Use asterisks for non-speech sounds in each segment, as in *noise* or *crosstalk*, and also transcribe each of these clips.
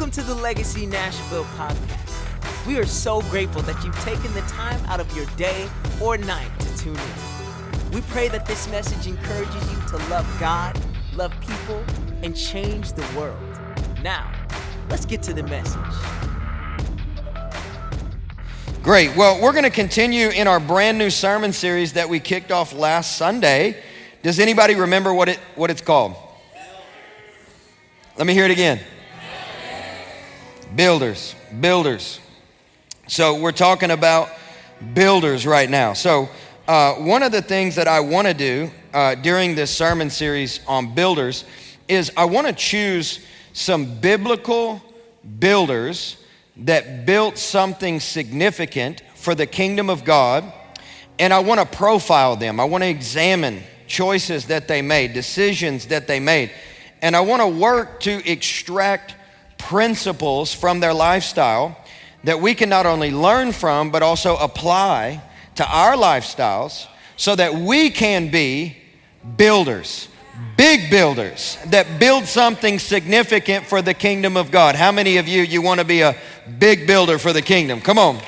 Welcome to the Legacy Nashville podcast. We are so grateful that you've taken the time out of your day or night to tune in. We pray that this message encourages you to love God, love people, and change the world. Now, let's get to the message. Great. Well, we're going to continue in our brand new sermon series that we kicked off last Sunday. Does anybody remember what it what it's called? Let me hear it again. Builders, builders. So we're talking about builders right now. So uh, one of the things that I want to do uh, during this sermon series on builders is I want to choose some biblical builders that built something significant for the kingdom of God, and I want to profile them. I want to examine choices that they made, decisions that they made, and I want to work to extract principles from their lifestyle that we can not only learn from, but also apply to our lifestyles so that we can be builders, big builders that build something significant for the kingdom of God. How many of you, you want to be a big builder for the kingdom? Come on.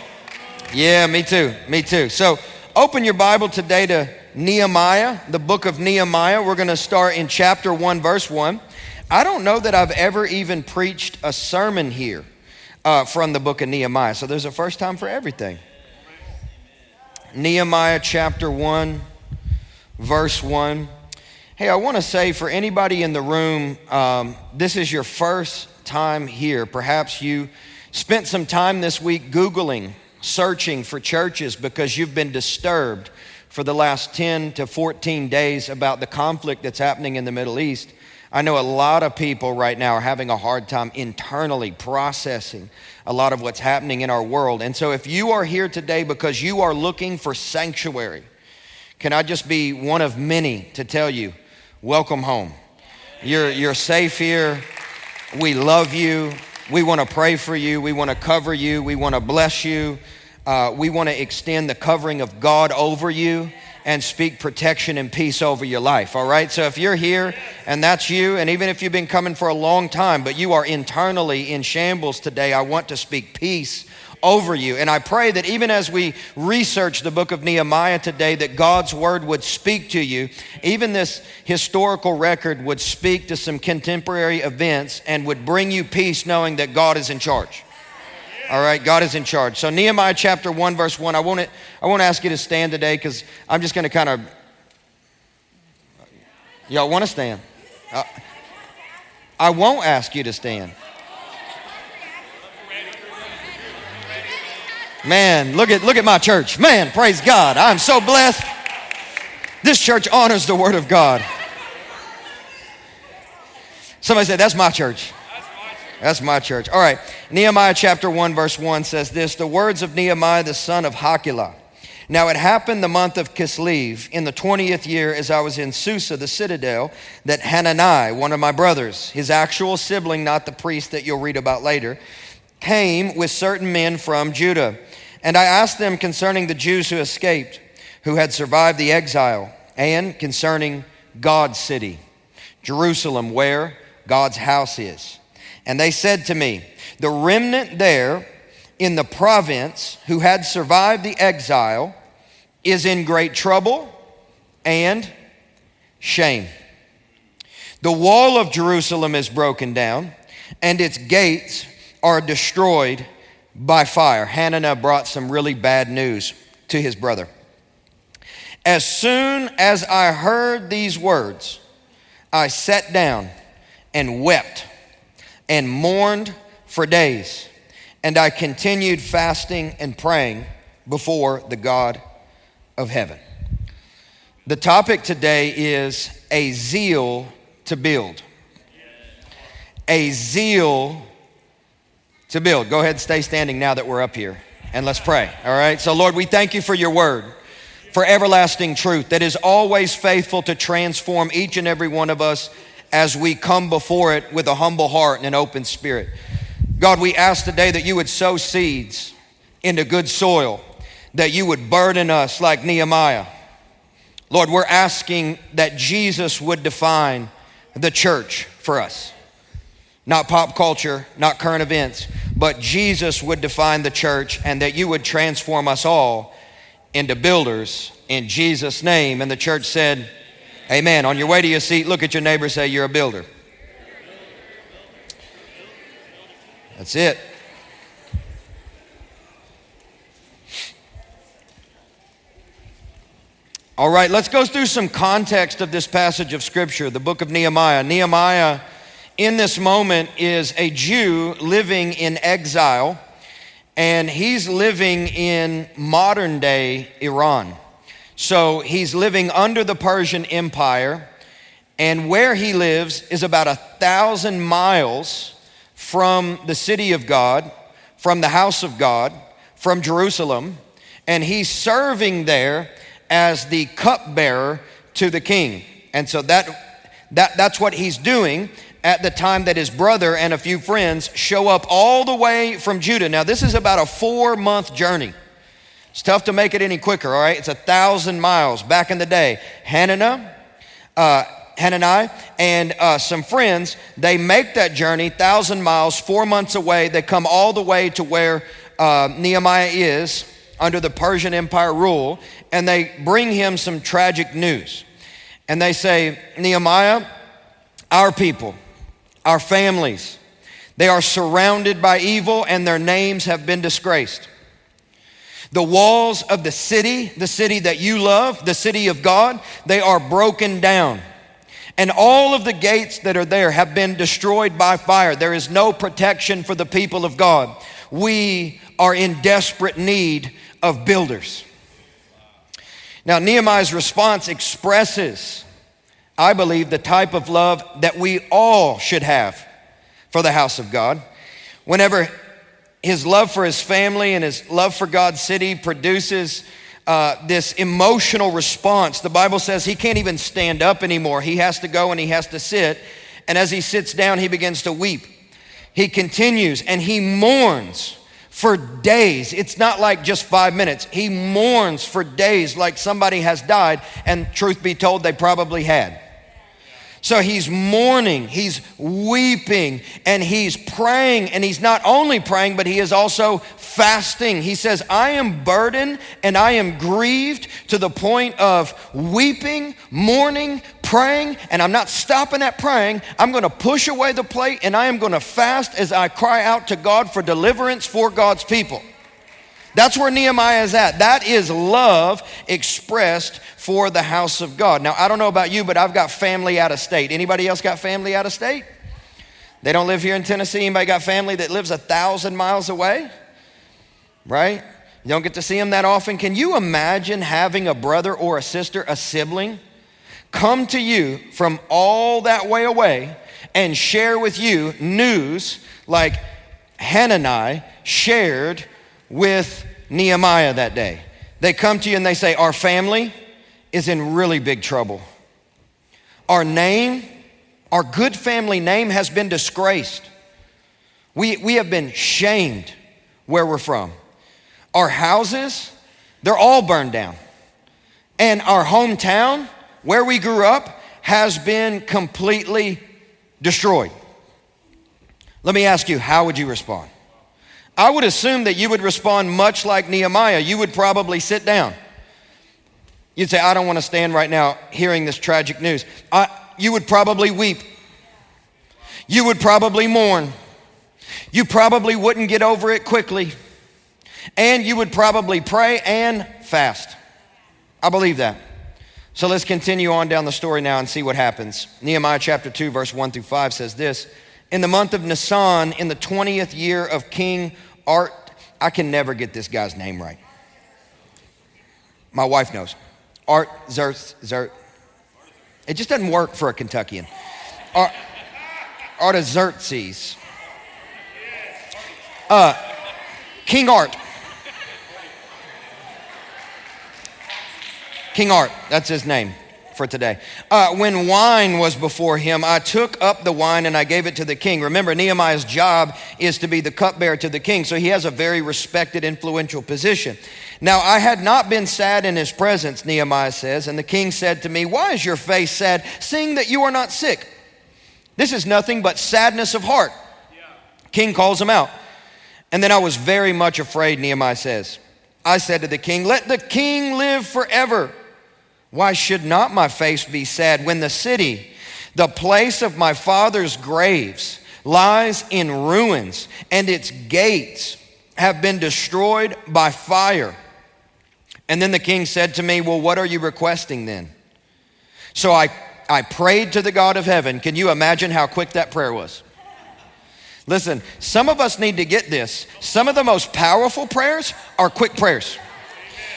Yeah, me too. Me too. So open your Bible today to Nehemiah, the book of Nehemiah. We're going to start in chapter 1, verse 1. I don't know that I've ever even preached a sermon here uh, from the book of Nehemiah. So there's a first time for everything. Nehemiah chapter 1, verse 1. Hey, I want to say for anybody in the room, um, this is your first time here. Perhaps you spent some time this week Googling, searching for churches because you've been disturbed for the last 10 to 14 days about the conflict that's happening in the Middle East. I know a lot of people right now are having a hard time internally processing a lot of what's happening in our world. And so, if you are here today because you are looking for sanctuary, can I just be one of many to tell you, welcome home. You're, you're safe here. We love you. We want to pray for you. We want to cover you. We want to bless you. Uh, we want to extend the covering of God over you and speak protection and peace over your life, all right? So if you're here and that's you, and even if you've been coming for a long time, but you are internally in shambles today, I want to speak peace over you. And I pray that even as we research the book of Nehemiah today, that God's word would speak to you. Even this historical record would speak to some contemporary events and would bring you peace knowing that God is in charge. All right, God is in charge. So Nehemiah chapter 1 verse 1, I want to I want to ask you to stand today cuz I'm just going to kind of Y'all want to stand? Uh, I won't ask you to stand. Man, look at look at my church. Man, praise God. I'm so blessed. This church honors the word of God. Somebody said that's my church. That's my church. All right. Nehemiah chapter 1, verse 1 says this The words of Nehemiah, the son of Hacaliah. Now it happened the month of Kislev, in the 20th year, as I was in Susa, the citadel, that Hanani, one of my brothers, his actual sibling, not the priest that you'll read about later, came with certain men from Judah. And I asked them concerning the Jews who escaped, who had survived the exile, and concerning God's city, Jerusalem, where God's house is. And they said to me, The remnant there in the province who had survived the exile is in great trouble and shame. The wall of Jerusalem is broken down, and its gates are destroyed by fire. Hananiah brought some really bad news to his brother. As soon as I heard these words, I sat down and wept and mourned for days. And I continued fasting and praying before the God of heaven. The topic today is a zeal to build. A zeal to build. Go ahead and stay standing now that we're up here and let's pray. All right. So, Lord, we thank you for your word, for everlasting truth that is always faithful to transform each and every one of us as we come before it with a humble heart and an open spirit. God, we ask today that you would sow seeds into good soil, that you would burden us like Nehemiah. Lord, we're asking that Jesus would define the church for us. not pop culture, not current events, but Jesus would define the church and that you would transform us all into builders in Jesus' name. And the church said, Amen. On your way to your seat, look at your neighbor, say, You're a builder. That's it. All right, let's go through some context of this passage of Scripture, the book of Nehemiah. Nehemiah, in this moment, is a Jew living in exile, and he's living in modern day Iran. So he's living under the Persian Empire, and where he lives is about a thousand miles from the city of God, from the house of God, from Jerusalem, and he's serving there as the cupbearer to the king. And so that, that, that's what he's doing at the time that his brother and a few friends show up all the way from Judah. Now, this is about a four month journey. It's tough to make it any quicker, all right? It's a thousand miles. Back in the day, Hananiah, uh, and uh, some friends, they make that journey, thousand miles, four months away. They come all the way to where uh, Nehemiah is under the Persian Empire rule, and they bring him some tragic news. And they say, Nehemiah, our people, our families, they are surrounded by evil, and their names have been disgraced. The walls of the city, the city that you love, the city of God, they are broken down. And all of the gates that are there have been destroyed by fire. There is no protection for the people of God. We are in desperate need of builders. Now, Nehemiah's response expresses, I believe, the type of love that we all should have for the house of God. Whenever his love for his family and his love for God's city produces uh, this emotional response. The Bible says he can't even stand up anymore. He has to go and he has to sit. And as he sits down, he begins to weep. He continues and he mourns for days. It's not like just five minutes. He mourns for days like somebody has died. And truth be told, they probably had. So he's mourning, he's weeping, and he's praying. And he's not only praying, but he is also fasting. He says, I am burdened and I am grieved to the point of weeping, mourning, praying, and I'm not stopping at praying. I'm going to push away the plate and I am going to fast as I cry out to God for deliverance for God's people. That's where Nehemiah is at. That is love expressed for the house of God. Now, I don't know about you, but I've got family out of state. Anybody else got family out of state? They don't live here in Tennessee. Anybody got family that lives a thousand miles away? Right? You don't get to see them that often. Can you imagine having a brother or a sister, a sibling, come to you from all that way away and share with you news like Hananiah shared with Nehemiah that day. They come to you and they say, Our family is in really big trouble. Our name, our good family name has been disgraced. We, we have been shamed where we're from. Our houses, they're all burned down. And our hometown, where we grew up, has been completely destroyed. Let me ask you, how would you respond? I would assume that you would respond much like Nehemiah. You would probably sit down. You'd say, I don't want to stand right now hearing this tragic news. I, you would probably weep. You would probably mourn. You probably wouldn't get over it quickly. And you would probably pray and fast. I believe that. So let's continue on down the story now and see what happens. Nehemiah chapter 2, verse 1 through 5 says this in the month of Nisan, in the 20th year of King Art, I can never get this guy's name right. My wife knows. Art Zert, Zert. It just doesn't work for a Kentuckian. Art, Artaxerxes. Uh, King Art. King Art, that's his name for today. Uh, when wine was before him, I took up the wine and I gave it to the king. Remember, Nehemiah's job is to be the cupbearer to the king, so he has a very respected, influential position. Now, I had not been sad in his presence, Nehemiah says, and the king said to me, Why is your face sad, seeing that you are not sick? This is nothing but sadness of heart. King calls him out. And then I was very much afraid, Nehemiah says. I said to the king, Let the king live forever. Why should not my face be sad when the city, the place of my father's graves, lies in ruins and its gates have been destroyed by fire? And then the king said to me, Well, what are you requesting then? So I, I prayed to the God of heaven. Can you imagine how quick that prayer was? Listen, some of us need to get this. Some of the most powerful prayers are quick prayers.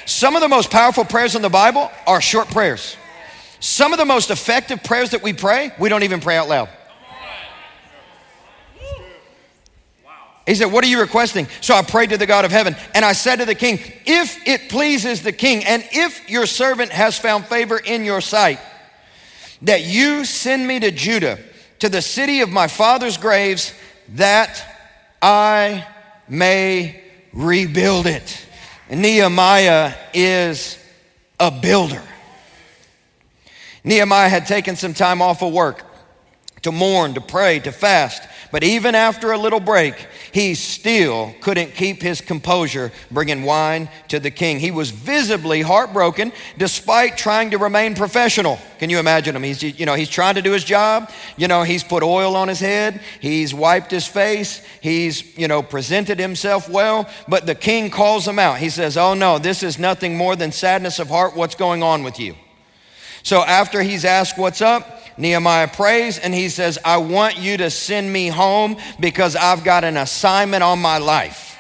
Some of the most powerful prayers in the Bible are short prayers. Some of the most effective prayers that we pray, we don't even pray out loud. He said, What are you requesting? So I prayed to the God of heaven, and I said to the king, If it pleases the king, and if your servant has found favor in your sight, that you send me to Judah, to the city of my father's graves, that I may rebuild it. Nehemiah is a builder. Nehemiah had taken some time off of work to mourn, to pray, to fast. But even after a little break, he still couldn't keep his composure bringing wine to the king. He was visibly heartbroken despite trying to remain professional. Can you imagine him? He's, you know, he's trying to do his job. You know, he's put oil on his head. He's wiped his face. He's, you know, presented himself well. But the king calls him out. He says, Oh no, this is nothing more than sadness of heart. What's going on with you? So after he's asked what's up, Nehemiah prays and he says, I want you to send me home because I've got an assignment on my life.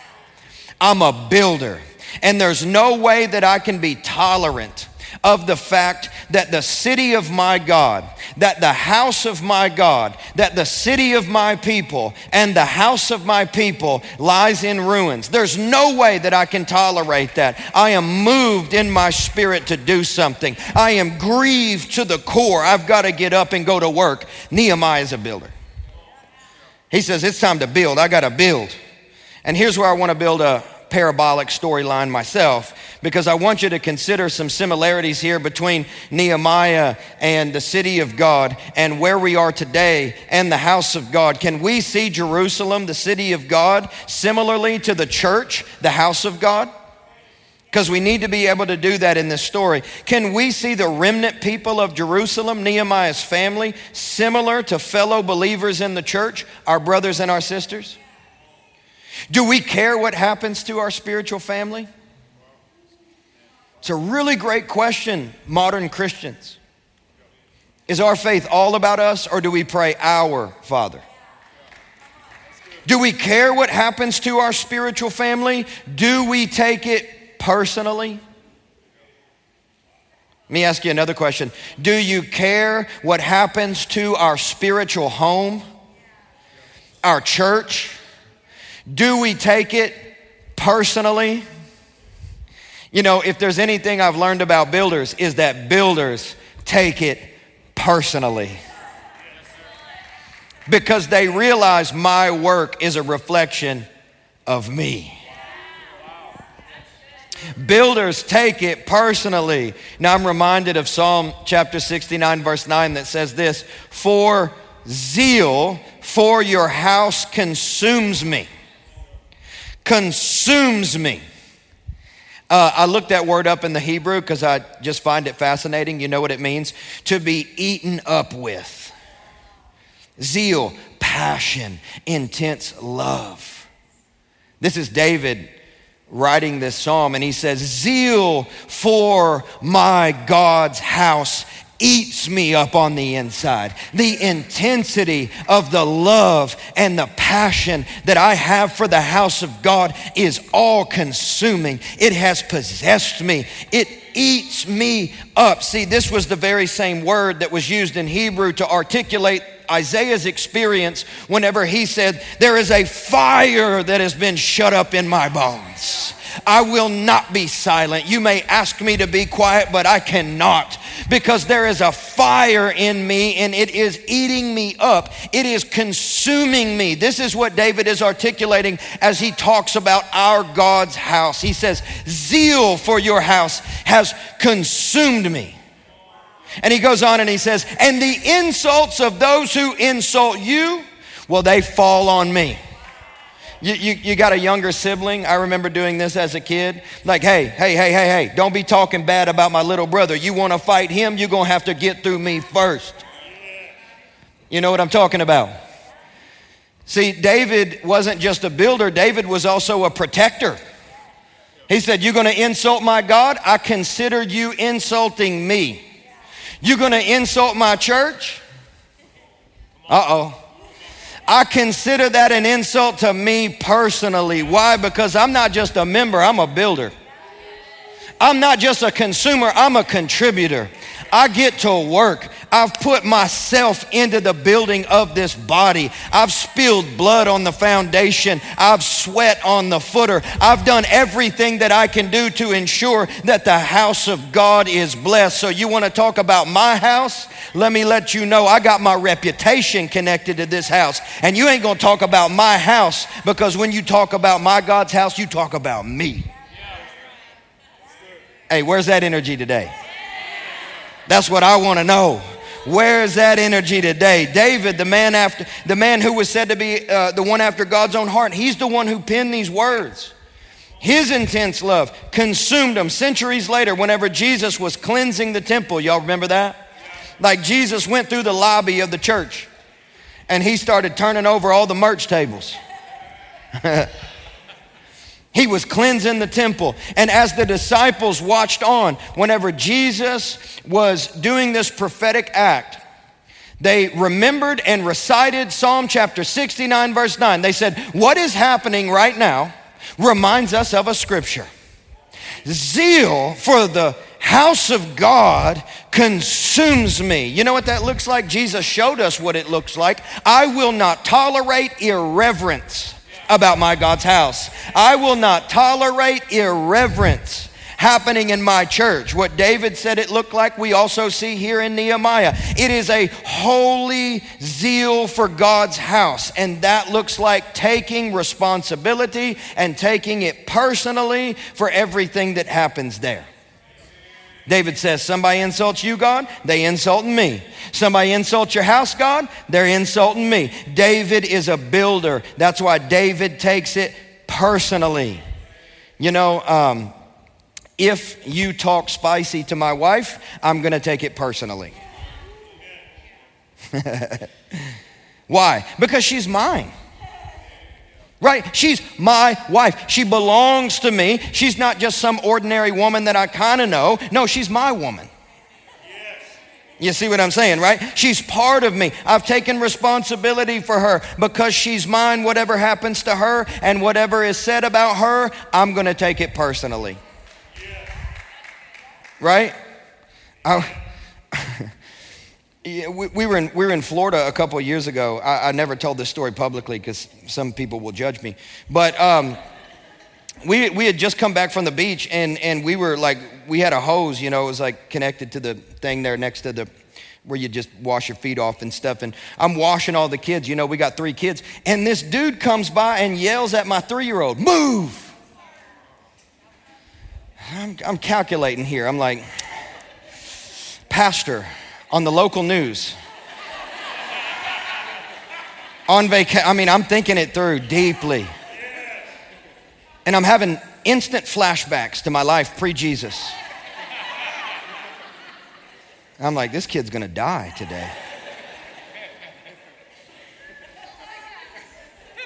I'm a builder, and there's no way that I can be tolerant of the fact that the city of my God, that the house of my God, that the city of my people and the house of my people lies in ruins. There's no way that I can tolerate that. I am moved in my spirit to do something. I am grieved to the core. I've got to get up and go to work. Nehemiah is a builder. He says, It's time to build. I got to build. And here's where I want to build a parabolic storyline myself because I want you to consider some similarities here between Nehemiah and the city of God and where we are today and the house of God. Can we see Jerusalem, the city of God, similarly to the church, the house of God? Because we need to be able to do that in this story. Can we see the remnant people of Jerusalem, Nehemiah's family, similar to fellow believers in the church, our brothers and our sisters? Do we care what happens to our spiritual family? It's a really great question, modern Christians. Is our faith all about us or do we pray our Father? Do we care what happens to our spiritual family? Do we take it personally? Let me ask you another question. Do you care what happens to our spiritual home, our church? Do we take it personally? You know, if there's anything I've learned about builders, is that builders take it personally. Because they realize my work is a reflection of me. Builders take it personally. Now I'm reminded of Psalm chapter 69, verse 9, that says this For zeal for your house consumes me consumes me. Uh, I looked that word up in the Hebrew because I just find it fascinating. You know what it means? To be eaten up with. Zeal, passion, intense love. This is David writing this psalm, and he says, Zeal for my God's house eats me up on the inside. The intensity of the love and the passion that I have for the house of God is all consuming. It has possessed me. It eats me up. See, this was the very same word that was used in Hebrew to articulate Isaiah's experience whenever he said, There is a fire that has been shut up in my bones. I will not be silent. You may ask me to be quiet, but I cannot because there is a fire in me and it is eating me up. It is consuming me. This is what David is articulating as he talks about our God's house. He says, Zeal for your house has consumed me. And he goes on and he says, And the insults of those who insult you, well, they fall on me. You, you, you, got a younger sibling. I remember doing this as a kid. Like, hey, hey, hey, hey, hey, don't be talking bad about my little brother. You want to fight him, you're going to have to get through me first. You know what I'm talking about? See, David wasn't just a builder, David was also a protector. He said, You're going to insult my God? I consider you insulting me. You're going to insult my church? Uh oh. I consider that an insult to me personally. Why? Because I'm not just a member, I'm a builder. I'm not just a consumer, I'm a contributor. I get to work. I've put myself into the building of this body. I've spilled blood on the foundation. I've sweat on the footer. I've done everything that I can do to ensure that the house of God is blessed. So, you want to talk about my house? Let me let you know I got my reputation connected to this house. And you ain't going to talk about my house because when you talk about my God's house, you talk about me. Hey, where's that energy today? That's what I want to know. Where's that energy today? David, the man after the man who was said to be uh, the one after God's own heart, he's the one who penned these words. His intense love consumed him centuries later whenever Jesus was cleansing the temple. Y'all remember that? Like Jesus went through the lobby of the church and he started turning over all the merch tables. *laughs* He was cleansing the temple. And as the disciples watched on, whenever Jesus was doing this prophetic act, they remembered and recited Psalm chapter 69, verse 9. They said, What is happening right now reminds us of a scripture. Zeal for the house of God consumes me. You know what that looks like? Jesus showed us what it looks like. I will not tolerate irreverence about my God's house. I will not tolerate irreverence happening in my church. What David said it looked like, we also see here in Nehemiah. It is a holy zeal for God's house, and that looks like taking responsibility and taking it personally for everything that happens there. David says, Somebody insults you, God, they insulting me. Somebody insults your house, God, they're insulting me. David is a builder. That's why David takes it personally. You know, um, if you talk spicy to my wife, I'm going to take it personally. *laughs* Why? Because she's mine right? She's my wife. She belongs to me. She's not just some ordinary woman that I kind of know. No, she's my woman. You see what I'm saying, right? She's part of me. I've taken responsibility for her because she's mine. Whatever happens to her and whatever is said about her, I'm going to take it personally. Right? I, *laughs* Yeah, we, we, were in, we were in Florida a couple of years ago. I, I never told this story publicly because some people will judge me. But um, we, we had just come back from the beach and, and we were like, we had a hose, you know, it was like connected to the thing there next to the, where you just wash your feet off and stuff. And I'm washing all the kids, you know, we got three kids. And this dude comes by and yells at my three year old, move. I'm, I'm calculating here. I'm like, Pastor, on the local news. on vacation. I mean, I'm thinking it through deeply. And I'm having instant flashbacks to my life pre Jesus. I'm like, this kid's gonna die today.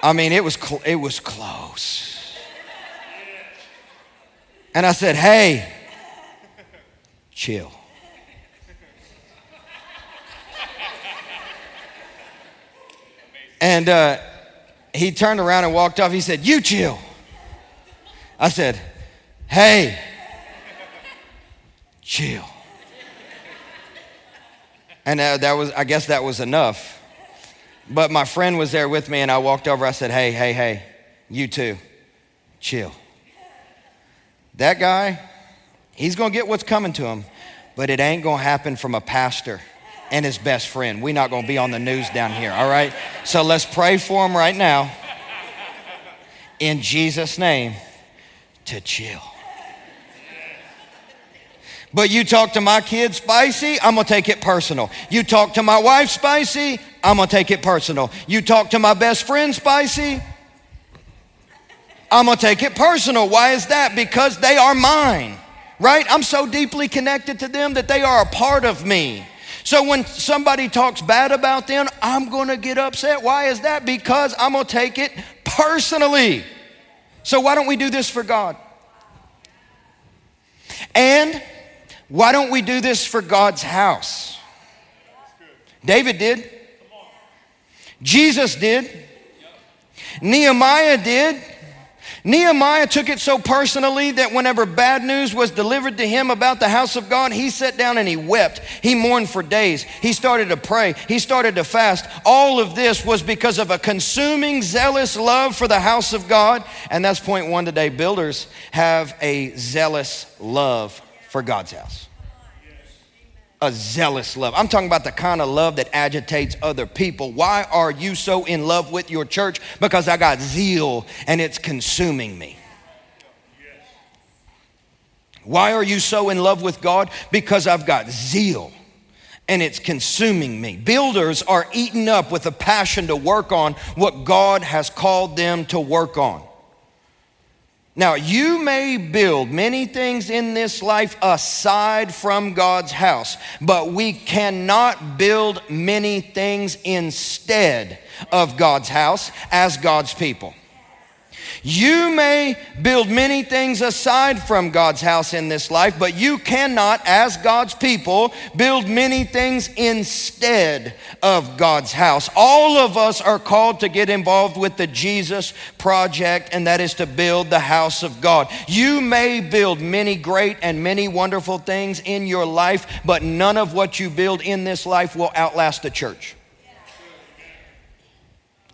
I mean, it was, cl- it was close. And I said, hey, chill. And uh, he turned around and walked off. He said, You chill. I said, Hey, chill. And uh, that was, I guess that was enough. But my friend was there with me, and I walked over. I said, Hey, hey, hey, you too, chill. That guy, he's gonna get what's coming to him, but it ain't gonna happen from a pastor and his best friend. We're not going to be on the news down here, all right? So let's pray for him right now in Jesus' name to chill. But you talk to my kids spicy, I'm gonna take it personal. You talk to my wife spicy, I'm gonna take it personal. You talk to my best friend spicy, I'm gonna take it personal. Why is that? Because they are mine, right? I'm so deeply connected to them that they are a part of me. So when somebody talks bad about them, I'm gonna get upset. Why is that? Because I'm gonna take it personally. So why don't we do this for God? And why don't we do this for God's house? David did. Jesus did. Nehemiah did. Nehemiah took it so personally that whenever bad news was delivered to him about the house of God, he sat down and he wept. He mourned for days. He started to pray. He started to fast. All of this was because of a consuming, zealous love for the house of God. And that's point one today. Builders have a zealous love for God's house. A zealous love. I'm talking about the kind of love that agitates other people. Why are you so in love with your church? Because I got zeal and it's consuming me. Why are you so in love with God? Because I've got zeal and it's consuming me. Builders are eaten up with a passion to work on what God has called them to work on. Now, you may build many things in this life aside from God's house, but we cannot build many things instead of God's house as God's people. You may build many things aside from God's house in this life, but you cannot, as God's people, build many things instead of God's house. All of us are called to get involved with the Jesus project, and that is to build the house of God. You may build many great and many wonderful things in your life, but none of what you build in this life will outlast the church.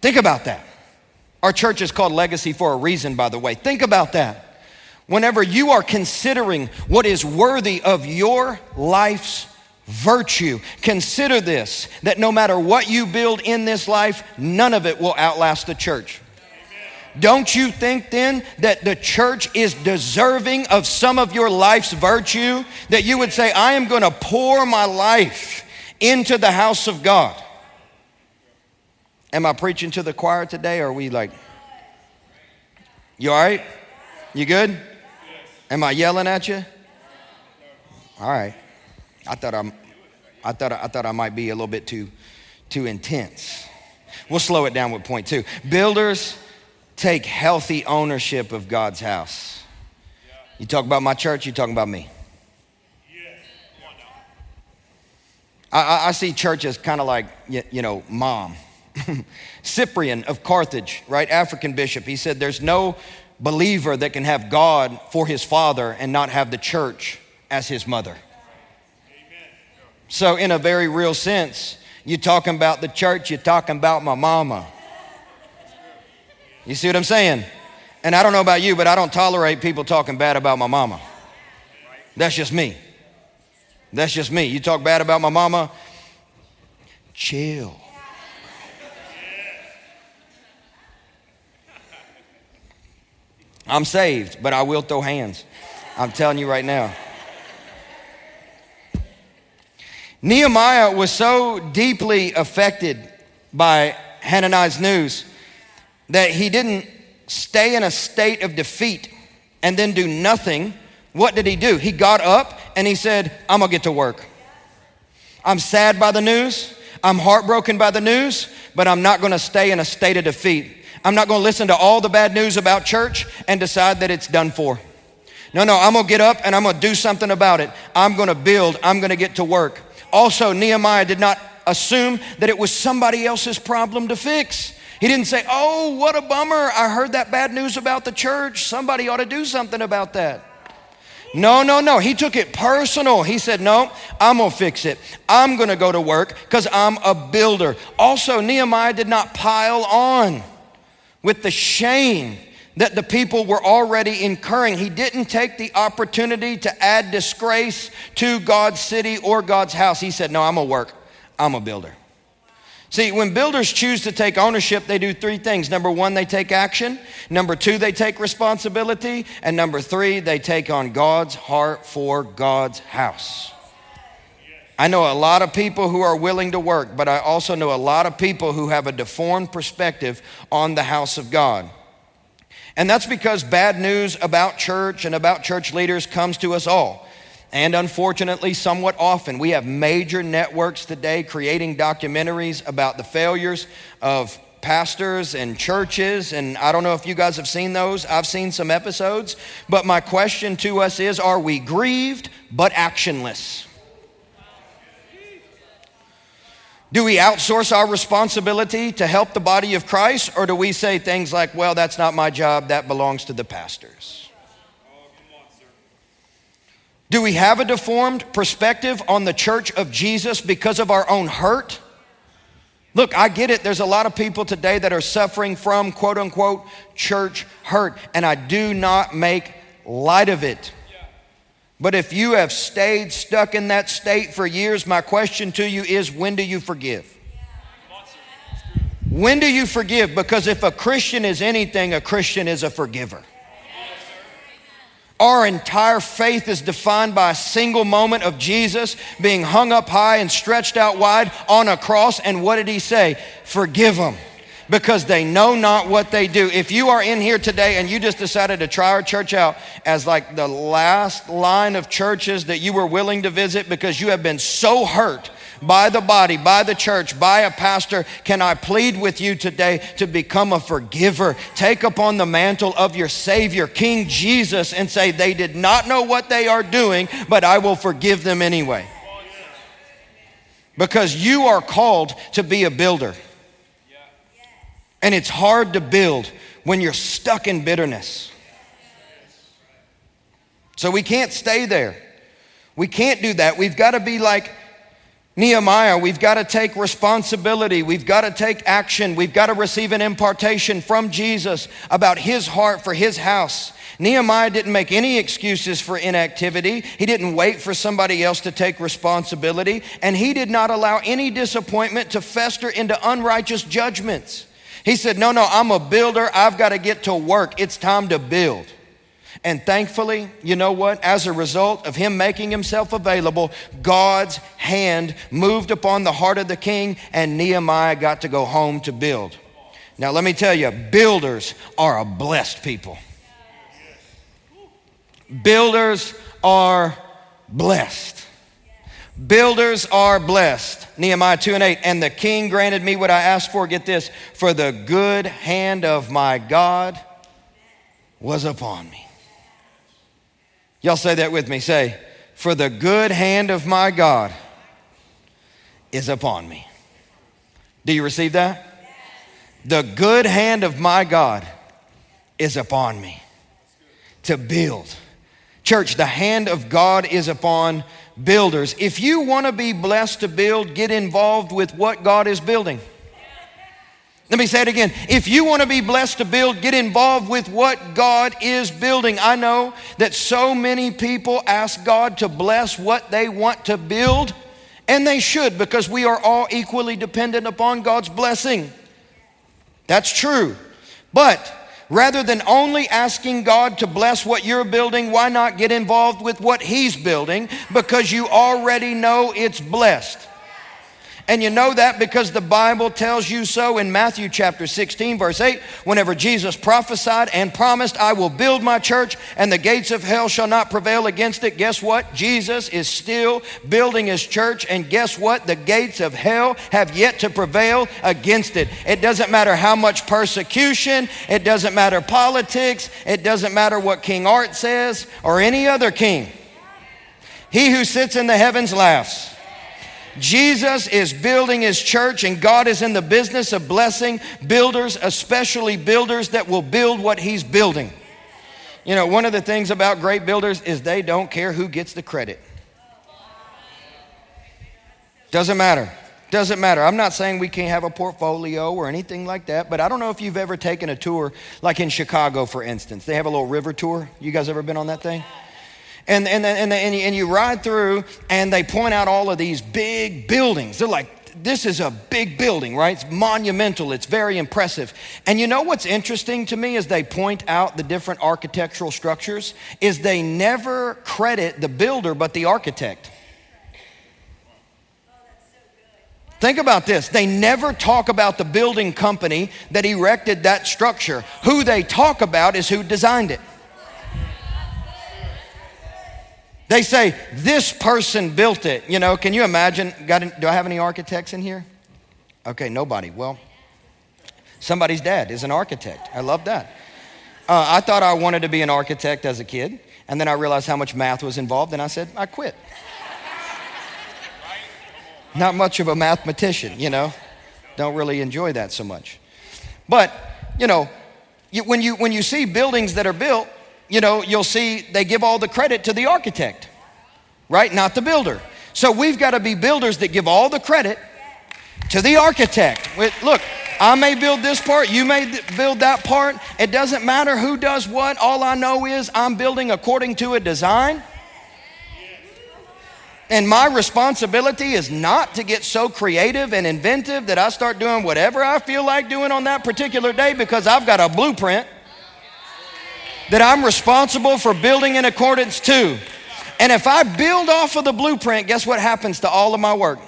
Think about that. Our church is called Legacy for a reason, by the way. Think about that. Whenever you are considering what is worthy of your life's virtue, consider this that no matter what you build in this life, none of it will outlast the church. Don't you think then that the church is deserving of some of your life's virtue? That you would say, I am going to pour my life into the house of God. Am I preaching to the choir today or are we like, you all right? You good? Am I yelling at you? All right. I thought I'm, I thought I thought I might be a little bit too, too intense. We'll slow it down with point two. Builders take healthy ownership of God's house. You talk about my church, you talking about me. I, I see church as kind of like, you know, mom. *laughs* Cyprian of Carthage, right? African bishop. He said, There's no believer that can have God for his father and not have the church as his mother. So, in a very real sense, you're talking about the church, you're talking about my mama. You see what I'm saying? And I don't know about you, but I don't tolerate people talking bad about my mama. That's just me. That's just me. You talk bad about my mama, chill. I'm saved, but I will throw hands. I'm telling you right now. Nehemiah was so deeply affected by Hananiah's news that he didn't stay in a state of defeat and then do nothing. What did he do? He got up and he said, I'm gonna get to work. I'm sad by the news. I'm heartbroken by the news, but I'm not gonna stay in a state of defeat. I'm not going to listen to all the bad news about church and decide that it's done for. No, no, I'm going to get up and I'm going to do something about it. I'm going to build, I'm going to get to work. Also, Nehemiah did not assume that it was somebody else's problem to fix. He didn't say, Oh, what a bummer. I heard that bad news about the church. Somebody ought to do something about that. No, no, no. He took it personal. He said, No, I'm going to fix it. I'm going to go to work because I'm a builder. Also, Nehemiah did not pile on with the shame that the people were already incurring. He didn't take the opportunity to add disgrace to God's city or God's house. He said, No, I'm a work, I'm a builder. See, when builders choose to take ownership, they do three things. Number one, they take action. Number two, they take responsibility. And number three, they take on God's heart for God's house. I know a lot of people who are willing to work, but I also know a lot of people who have a deformed perspective on the house of God. And that's because bad news about church and about church leaders comes to us all. And unfortunately, somewhat often, we have major networks today creating documentaries about the failures of pastors and churches. And I don't know if you guys have seen those. I've seen some episodes. But my question to us is are we grieved but actionless? Do we outsource our responsibility to help the body of Christ, or do we say things like, well, that's not my job, that belongs to the pastors? Do we have a deformed perspective on the church of Jesus because of our own hurt? Look, I get it. There's a lot of people today that are suffering from quote unquote church hurt, and I do not make light of it. But if you have stayed stuck in that state for years, my question to you is when do you forgive? When do you forgive? Because if a Christian is anything, a Christian is a forgiver. Our entire faith is defined by a single moment of Jesus being hung up high and stretched out wide on a cross. And what did he say? Forgive them because they know not what they do. If you are in here today and you just decided to try our church out as like the last line of churches that you were willing to visit because you have been so hurt by the body, by the church, by a pastor, can I plead with you today to become a forgiver? Take upon the mantle of your Savior, King Jesus, and say, They did not know what they are doing, but I will forgive them anyway. Because you are called to be a builder. And it's hard to build when you're stuck in bitterness. So we can't stay there. We can't do that. We've got to be like Nehemiah. We've got to take responsibility. We've got to take action. We've got to receive an impartation from Jesus about his heart for his house. Nehemiah didn't make any excuses for inactivity. He didn't wait for somebody else to take responsibility. And he did not allow any disappointment to fester into unrighteous judgments. He said, No, no, I'm a builder. I've got to get to work. It's time to build. And thankfully, you know what? As a result of him making himself available, God's hand moved upon the heart of the king, and Nehemiah got to go home to build. Now, let me tell you, builders are a blessed people. Builders are blessed. Builders are blessed. Nehemiah 2 and 8. And the king granted me what I asked for. Get this. For the good hand of my God was upon me. Y'all say that with me. Say, For the good hand of my God is upon me. Do you receive that? The good hand of my God is upon me to build. Church, the hand of God is upon builders. If you want to be blessed to build, get involved with what God is building. Let me say it again. If you want to be blessed to build, get involved with what God is building. I know that so many people ask God to bless what they want to build, and they should because we are all equally dependent upon God's blessing. That's true. But rather than only asking God to bless what you're building, why not get involved with what He's building? Because you already know it's blessed. And you know that because the Bible tells you so in Matthew chapter 16, verse 8. Whenever Jesus prophesied and promised, I will build my church and the gates of hell shall not prevail against it. Guess what? Jesus is still building his church. And guess what? The gates of hell have yet to prevail against it. It doesn't matter how much persecution, it doesn't matter politics, it doesn't matter what King Art says or any other king. He who sits in the heavens laughs. Jesus is building his church, and God is in the business of blessing builders, especially builders that will build what he's building. You know, one of the things about great builders is they don't care who gets the credit. Doesn't matter. Doesn't matter. I'm not saying we can't have a portfolio or anything like that, but I don't know if you've ever taken a tour, like in Chicago, for instance. They have a little river tour. You guys ever been on that thing? And, and, and, and, you, and you ride through, and they point out all of these big buildings. They're like this is a big building, right? It's monumental, it's very impressive. And you know what's interesting to me as they point out the different architectural structures is they never credit the builder but the architect. Think about this. They never talk about the building company that erected that structure. Who they talk about is who designed it. They say, this person built it. You know, can you imagine? Got do I have any architects in here? Okay, nobody. Well, somebody's dad is an architect. I love that. Uh, I thought I wanted to be an architect as a kid, and then I realized how much math was involved, and I said, I quit. Not much of a mathematician, you know. Don't really enjoy that so much. But, you know, when, you, when you see buildings that are built, you know, you'll see they give all the credit to the architect, right? Not the builder. So we've got to be builders that give all the credit to the architect. Look, I may build this part, you may build that part. It doesn't matter who does what. All I know is I'm building according to a design. And my responsibility is not to get so creative and inventive that I start doing whatever I feel like doing on that particular day because I've got a blueprint that I'm responsible for building in accordance to. And if I build off of the blueprint, guess what happens to all of my work?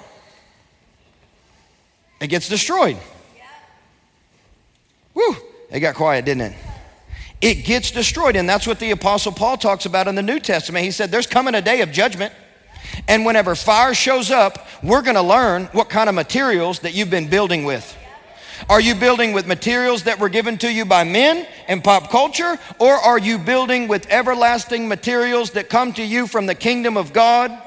It gets destroyed. Woo, it got quiet, didn't it? It gets destroyed. And that's what the Apostle Paul talks about in the New Testament. He said, There's coming a day of judgment. And whenever fire shows up, we're going to learn what kind of materials that you've been building with. Are you building with materials that were given to you by men and pop culture? Or are you building with everlasting materials that come to you from the kingdom of God?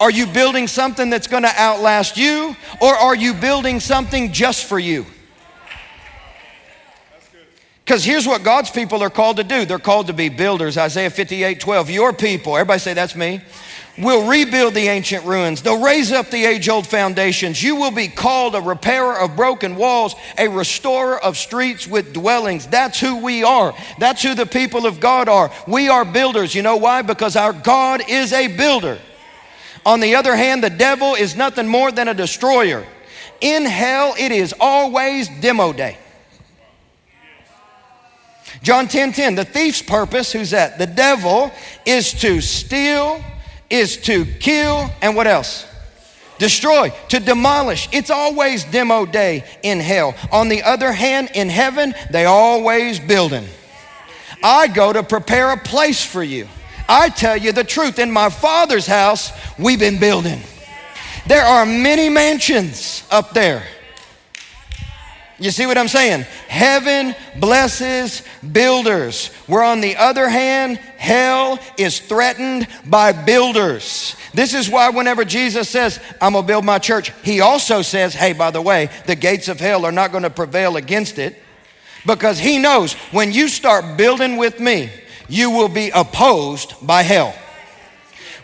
Are you building something that's going to outlast you? Or are you building something just for you? Because here's what God's people are called to do they're called to be builders. Isaiah 58 12. Your people, everybody say, That's me will rebuild the ancient ruins. They'll raise up the age old foundations. You will be called a repairer of broken walls, a restorer of streets with dwellings. That's who we are. That's who the people of God are. We are builders. You know why? Because our God is a builder. On the other hand, the devil is nothing more than a destroyer. In hell, it is always demo day. John 10 10, the thief's purpose, who's that? The devil is to steal, is to kill and what else? Destroy, to demolish. It's always demo day in hell. On the other hand, in heaven, they always building. I go to prepare a place for you. I tell you the truth. In my father's house, we've been building. There are many mansions up there. You see what I'm saying? Heaven blesses builders. Where on the other hand, hell is threatened by builders. This is why whenever Jesus says, I'm gonna build my church, he also says, hey, by the way, the gates of hell are not gonna prevail against it. Because he knows when you start building with me, you will be opposed by hell.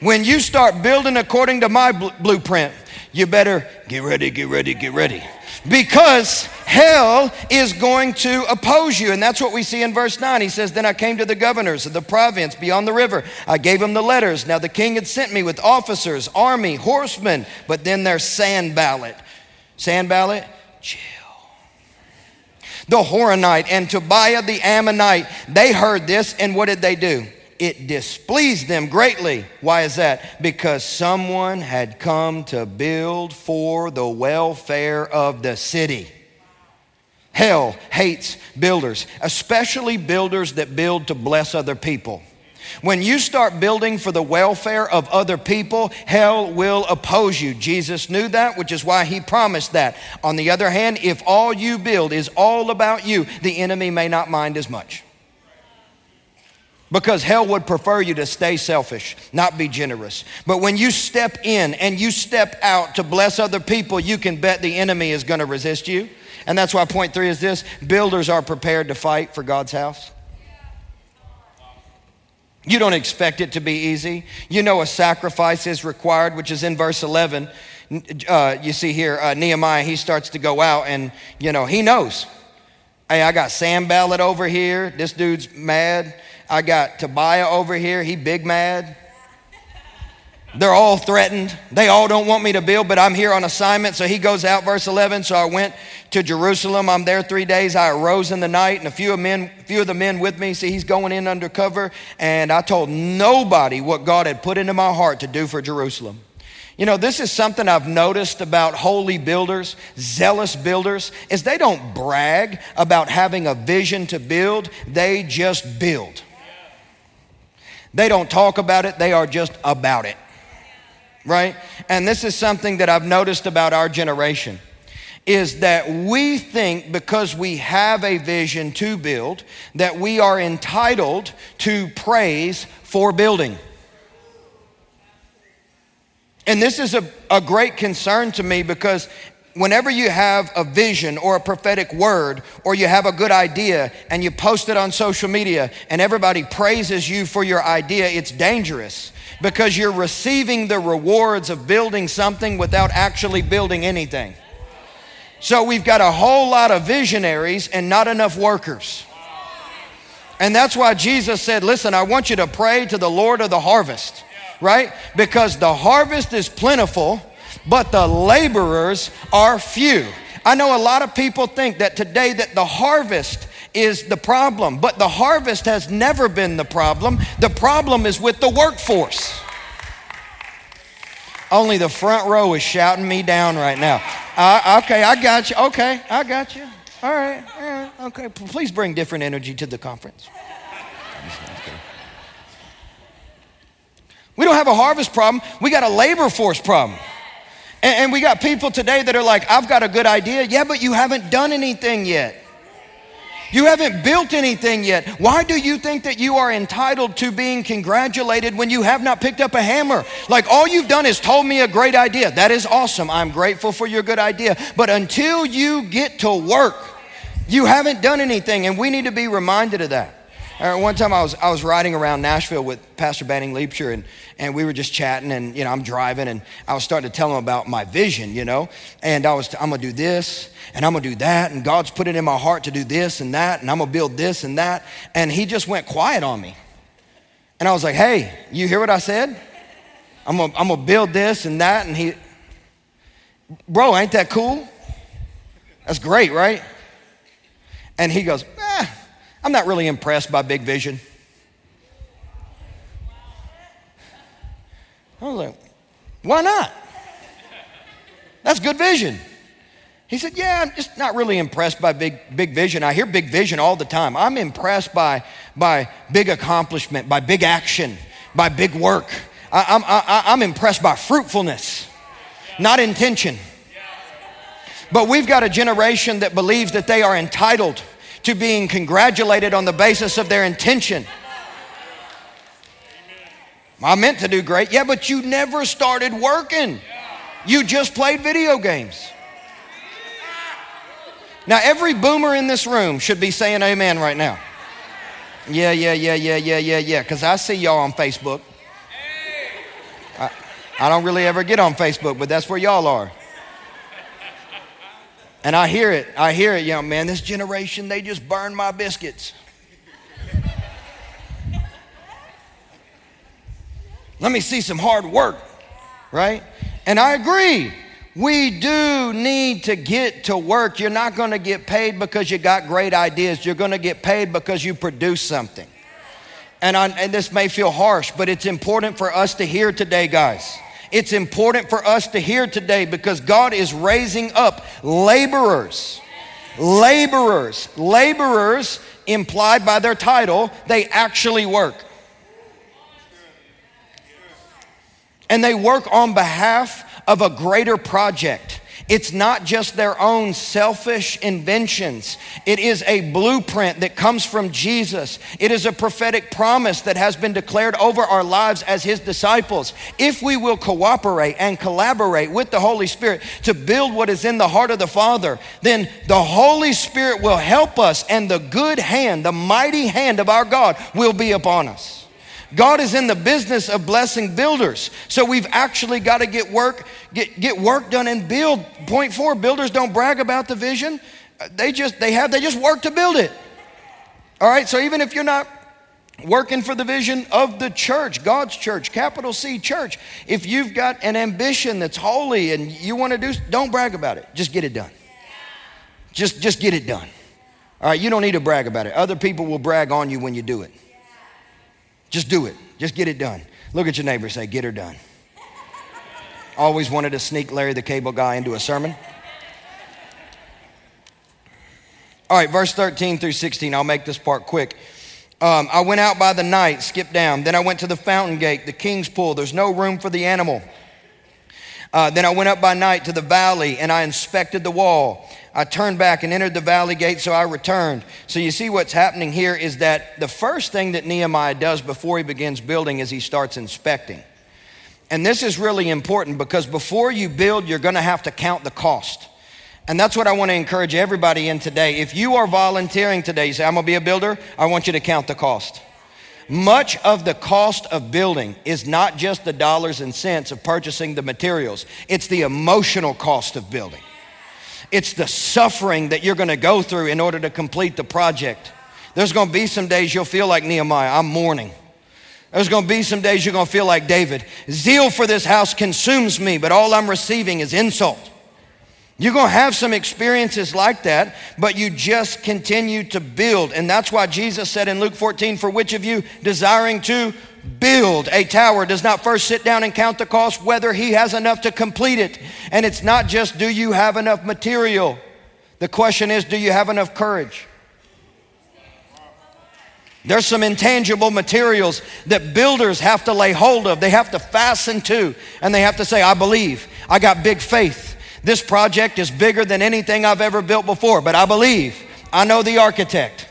When you start building according to my bl- blueprint, you better get ready, get ready, get ready because hell is going to oppose you. And that's what we see in verse 9. He says, Then I came to the governors of the province beyond the river. I gave them the letters. Now the king had sent me with officers, army, horsemen, but then their Sanballat. Sanballat, chill. The Horonite and Tobiah the Ammonite, they heard this, and what did they do? It displeased them greatly. Why is that? Because someone had come to build for the welfare of the city. Hell hates builders, especially builders that build to bless other people. When you start building for the welfare of other people, hell will oppose you. Jesus knew that, which is why he promised that. On the other hand, if all you build is all about you, the enemy may not mind as much. Because hell would prefer you to stay selfish, not be generous. But when you step in and you step out to bless other people, you can bet the enemy is going to resist you. And that's why point three is this builders are prepared to fight for God's house. You don't expect it to be easy. You know, a sacrifice is required, which is in verse 11. Uh, you see here, uh, Nehemiah, he starts to go out and, you know, he knows. Hey, I got Sanballat over here. This dude's mad. I got Tobiah over here. He big mad. They're all threatened. They all don't want me to build, but I'm here on assignment. So he goes out, verse 11. So I went to Jerusalem. I'm there three days. I arose in the night, and a few of, men, few of the men with me. See, he's going in undercover. And I told nobody what God had put into my heart to do for Jerusalem. You know, this is something I've noticed about holy builders, zealous builders, is they don't brag about having a vision to build, they just build. They don't talk about it, they are just about it. Right? And this is something that I've noticed about our generation is that we think because we have a vision to build that we are entitled to praise for building. And this is a, a great concern to me because whenever you have a vision or a prophetic word or you have a good idea and you post it on social media and everybody praises you for your idea, it's dangerous because you're receiving the rewards of building something without actually building anything. So we've got a whole lot of visionaries and not enough workers. And that's why Jesus said, Listen, I want you to pray to the Lord of the harvest right? Because the harvest is plentiful, but the laborers are few. I know a lot of people think that today that the harvest is the problem, but the harvest has never been the problem. The problem is with the workforce. Only the front row is shouting me down right now. Uh, okay, I got you. Okay, I got you. All right, all right. Okay, please bring different energy to the conference. We don't have a harvest problem, we got a labor force problem. And, and we got people today that are like, I've got a good idea. Yeah, but you haven't done anything yet. You haven't built anything yet. Why do you think that you are entitled to being congratulated when you have not picked up a hammer? Like all you've done is told me a great idea. That is awesome. I'm grateful for your good idea. But until you get to work, you haven't done anything. And we need to be reminded of that. One time I was, I was riding around Nashville with Pastor Banning Liebscher, and, and we were just chatting, and, you know, I'm driving, and I was starting to tell him about my vision, you know, and I was, I'm going to do this, and I'm going to do that, and God's put it in my heart to do this and that, and I'm going to build this and that, and he just went quiet on me. And I was like, hey, you hear what I said? I'm going I'm to build this and that, and he, bro, ain't that cool? That's great, right? And he goes, eh, I'm not really impressed by big vision. I was like, why not? That's good vision. He said, Yeah, I'm just not really impressed by big, big vision. I hear big vision all the time. I'm impressed by, by big accomplishment, by big action, by big work. I, I'm, I, I'm impressed by fruitfulness, not intention. But we've got a generation that believes that they are entitled to being congratulated on the basis of their intention. I meant to do great. Yeah, but you never started working. You just played video games. Now, every boomer in this room should be saying amen right now. Yeah, yeah, yeah, yeah, yeah, yeah, yeah, because I see y'all on Facebook. I, I don't really ever get on Facebook, but that's where y'all are. And I hear it. I hear it, young man. This generation, they just burn my biscuits. Let me see some hard work, right? And I agree. We do need to get to work. You're not going to get paid because you got great ideas. You're going to get paid because you produce something. And, I, and this may feel harsh, but it's important for us to hear today, guys. It's important for us to hear today because God is raising up laborers. Laborers. Laborers, implied by their title, they actually work. And they work on behalf of a greater project. It's not just their own selfish inventions. It is a blueprint that comes from Jesus. It is a prophetic promise that has been declared over our lives as His disciples. If we will cooperate and collaborate with the Holy Spirit to build what is in the heart of the Father, then the Holy Spirit will help us, and the good hand, the mighty hand of our God will be upon us. God is in the business of blessing builders. So we've actually got to get work, get, get work done and build. Point four, builders don't brag about the vision. Uh, they just, they have, they just work to build it. All right, so even if you're not working for the vision of the church, God's church, capital C church. If you've got an ambition that's holy and you want to do, don't brag about it. Just get it done. Just, just get it done. All right, you don't need to brag about it. Other people will brag on you when you do it. Just do it. Just get it done. Look at your neighbor say, get her done. Always wanted to sneak Larry the Cable Guy into a sermon. All right, verse 13 through 16. I'll make this part quick. Um, I went out by the night, skipped down. Then I went to the fountain gate, the king's pool. There's no room for the animal. Uh, then I went up by night to the valley and I inspected the wall. I turned back and entered the valley gate, so I returned. So you see what's happening here is that the first thing that Nehemiah does before he begins building is he starts inspecting. And this is really important because before you build, you're going to have to count the cost. And that's what I want to encourage everybody in today. If you are volunteering today, you say, I'm going to be a builder, I want you to count the cost. Much of the cost of building is not just the dollars and cents of purchasing the materials, it's the emotional cost of building. It's the suffering that you're going to go through in order to complete the project. There's going to be some days you'll feel like Nehemiah, I'm mourning. There's going to be some days you're going to feel like David. Zeal for this house consumes me, but all I'm receiving is insult. You're going to have some experiences like that, but you just continue to build. And that's why Jesus said in Luke 14, For which of you desiring to build a tower does not first sit down and count the cost, whether he has enough to complete it? And it's not just, Do you have enough material? The question is, Do you have enough courage? There's some intangible materials that builders have to lay hold of. They have to fasten to, and they have to say, I believe. I got big faith. This project is bigger than anything I've ever built before, but I believe I know the architect.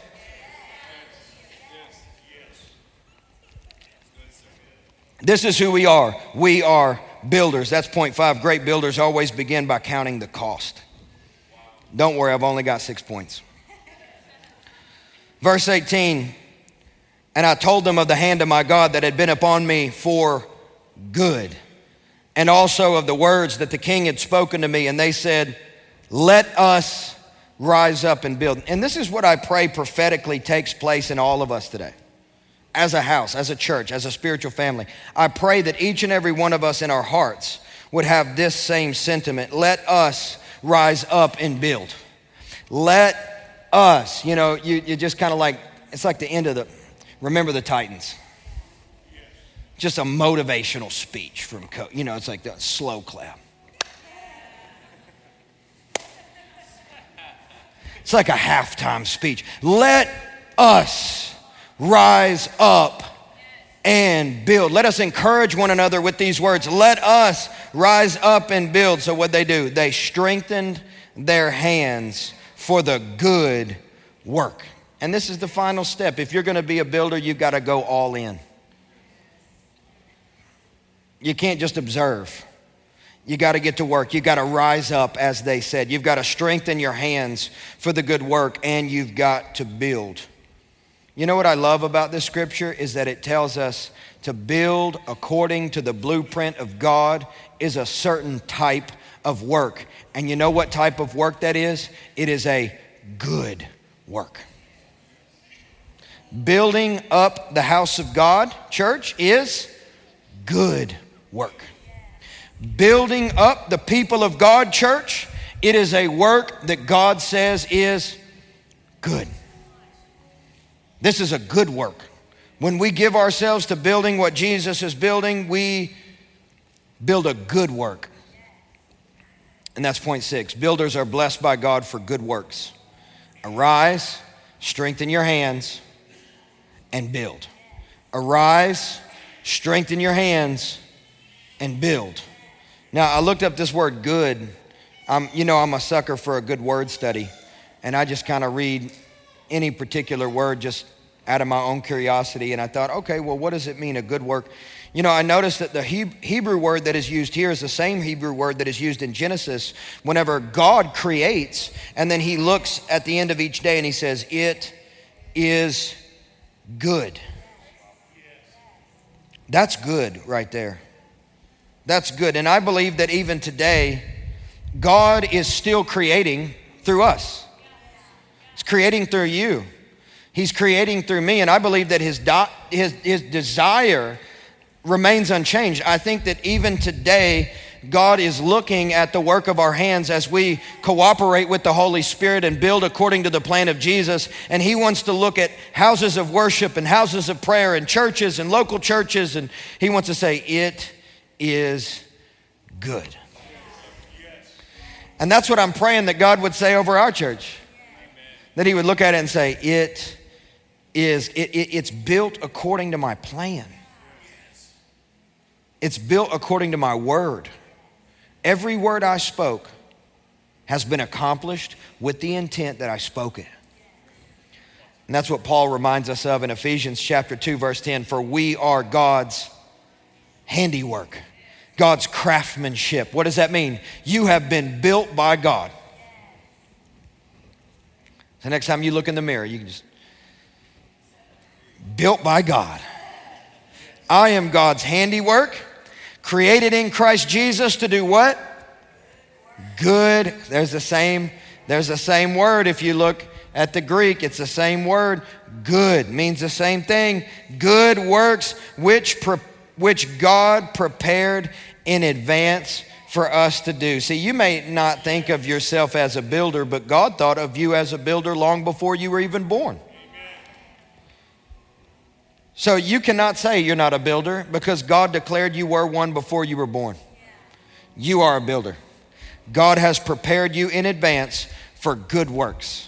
This is who we are. We are builders. That's point five. Great builders always begin by counting the cost. Don't worry, I've only got six points. Verse 18 And I told them of the hand of my God that had been upon me for good and also of the words that the king had spoken to me. And they said, Let us rise up and build. And this is what I pray prophetically takes place in all of us today. As a house, as a church, as a spiritual family, I pray that each and every one of us in our hearts would have this same sentiment. Let us rise up and build. Let us, you know, you, you just kind of like, it's like the end of the, remember the Titans just a motivational speech from coach. You know, it's like that slow clap. It's like a halftime speech. Let us rise up and build. Let us encourage one another with these words. Let us rise up and build. So, what they do? They strengthened their hands for the good work. And this is the final step. If you're going to be a builder, you've got to go all in. You can't just observe. You got to get to work. You got to rise up, as they said. You've got to strengthen your hands for the good work, and you've got to build. You know what I love about this scripture is that it tells us to build according to the blueprint of God is a certain type of work. And you know what type of work that is? It is a good work. Building up the house of God, church, is good work. Building up the people of God, church, it is a work that God says is good. This is a good work. When we give ourselves to building what Jesus is building, we build a good work. And that's point six. Builders are blessed by God for good works. Arise, strengthen your hands, and build. Arise, strengthen your hands, and build. Now, I looked up this word good. I'm, you know, I'm a sucker for a good word study, and I just kind of read any particular word just out of my own curiosity. And I thought, okay, well, what does it mean, a good work? You know, I noticed that the Hebrew word that is used here is the same Hebrew word that is used in Genesis whenever God creates, and then he looks at the end of each day and he says, It is good. That's good right there. That's good. And I believe that even today, God is still creating through us. He's creating through you. He's creating through me, and I believe that his, do, his, his desire remains unchanged. I think that even today, God is looking at the work of our hands as we cooperate with the Holy Spirit and build according to the plan of Jesus. And He wants to look at houses of worship and houses of prayer and churches and local churches. And He wants to say, It is good. And that's what I'm praying that God would say over our church. That He would look at it and say, It is, it, it, it's built according to my plan. It's built according to my word. Every word I spoke has been accomplished with the intent that I spoke it. And that's what Paul reminds us of in Ephesians chapter 2 verse 10 for we are God's handiwork. God's craftsmanship. What does that mean? You have been built by God. So next time you look in the mirror, you can just built by God. I am God's handiwork, created in Christ Jesus to do what? Good. There's the same there's the same word if you look at the Greek, it's the same word. Good means the same thing. Good works which pre- which God prepared in advance for us to do. See, you may not think of yourself as a builder, but God thought of you as a builder long before you were even born. So you cannot say you're not a builder because God declared you were one before you were born. You are a builder. God has prepared you in advance for good works.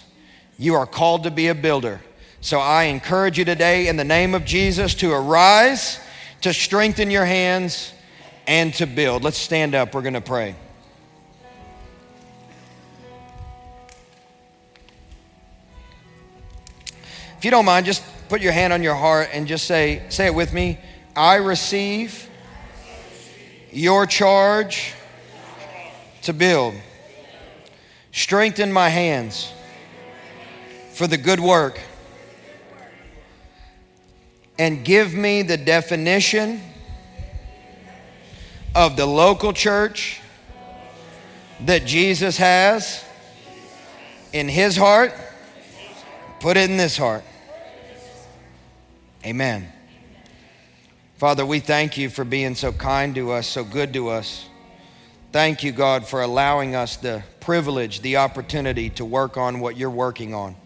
You are called to be a builder. So I encourage you today in the name of Jesus to arise, to strengthen your hands, and to build. Let's stand up. We're going to pray. If you don't mind, just put your hand on your heart and just say, say it with me. I receive your charge to build. Strengthen my hands for the good work. And give me the definition of the local church that Jesus has in his heart. Put it in this heart. Amen. Father, we thank you for being so kind to us, so good to us. Thank you, God, for allowing us the privilege, the opportunity to work on what you're working on.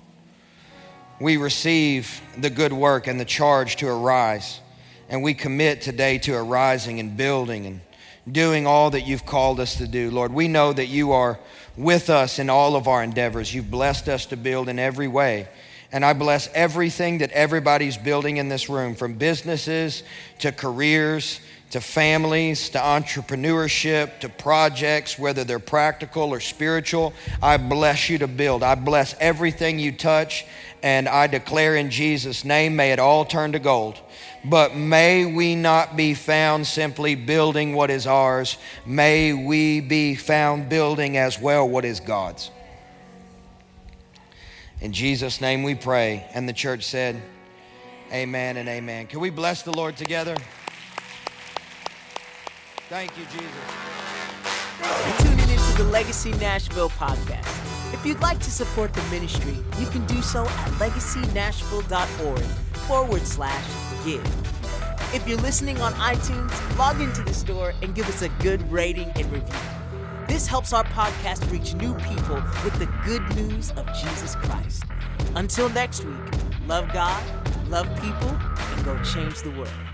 We receive the good work and the charge to arise, and we commit today to arising and building and doing all that you've called us to do. Lord, we know that you are with us in all of our endeavors. You've blessed us to build in every way. And I bless everything that everybody's building in this room, from businesses to careers to families to entrepreneurship to projects, whether they're practical or spiritual. I bless you to build. I bless everything you touch. And I declare in Jesus' name, may it all turn to gold. But may we not be found simply building what is ours. May we be found building as well what is God's. In Jesus' name we pray. And the church said, Amen and amen. Can we bless the Lord together? Thank you, Jesus. You're tuning into the Legacy Nashville podcast. If you'd like to support the ministry, you can do so at legacynashville.org forward slash give. If you're listening on iTunes, log into the store and give us a good rating and review. This helps our podcast reach new people with the good news of Jesus Christ. Until next week, love God, love people, and go change the world.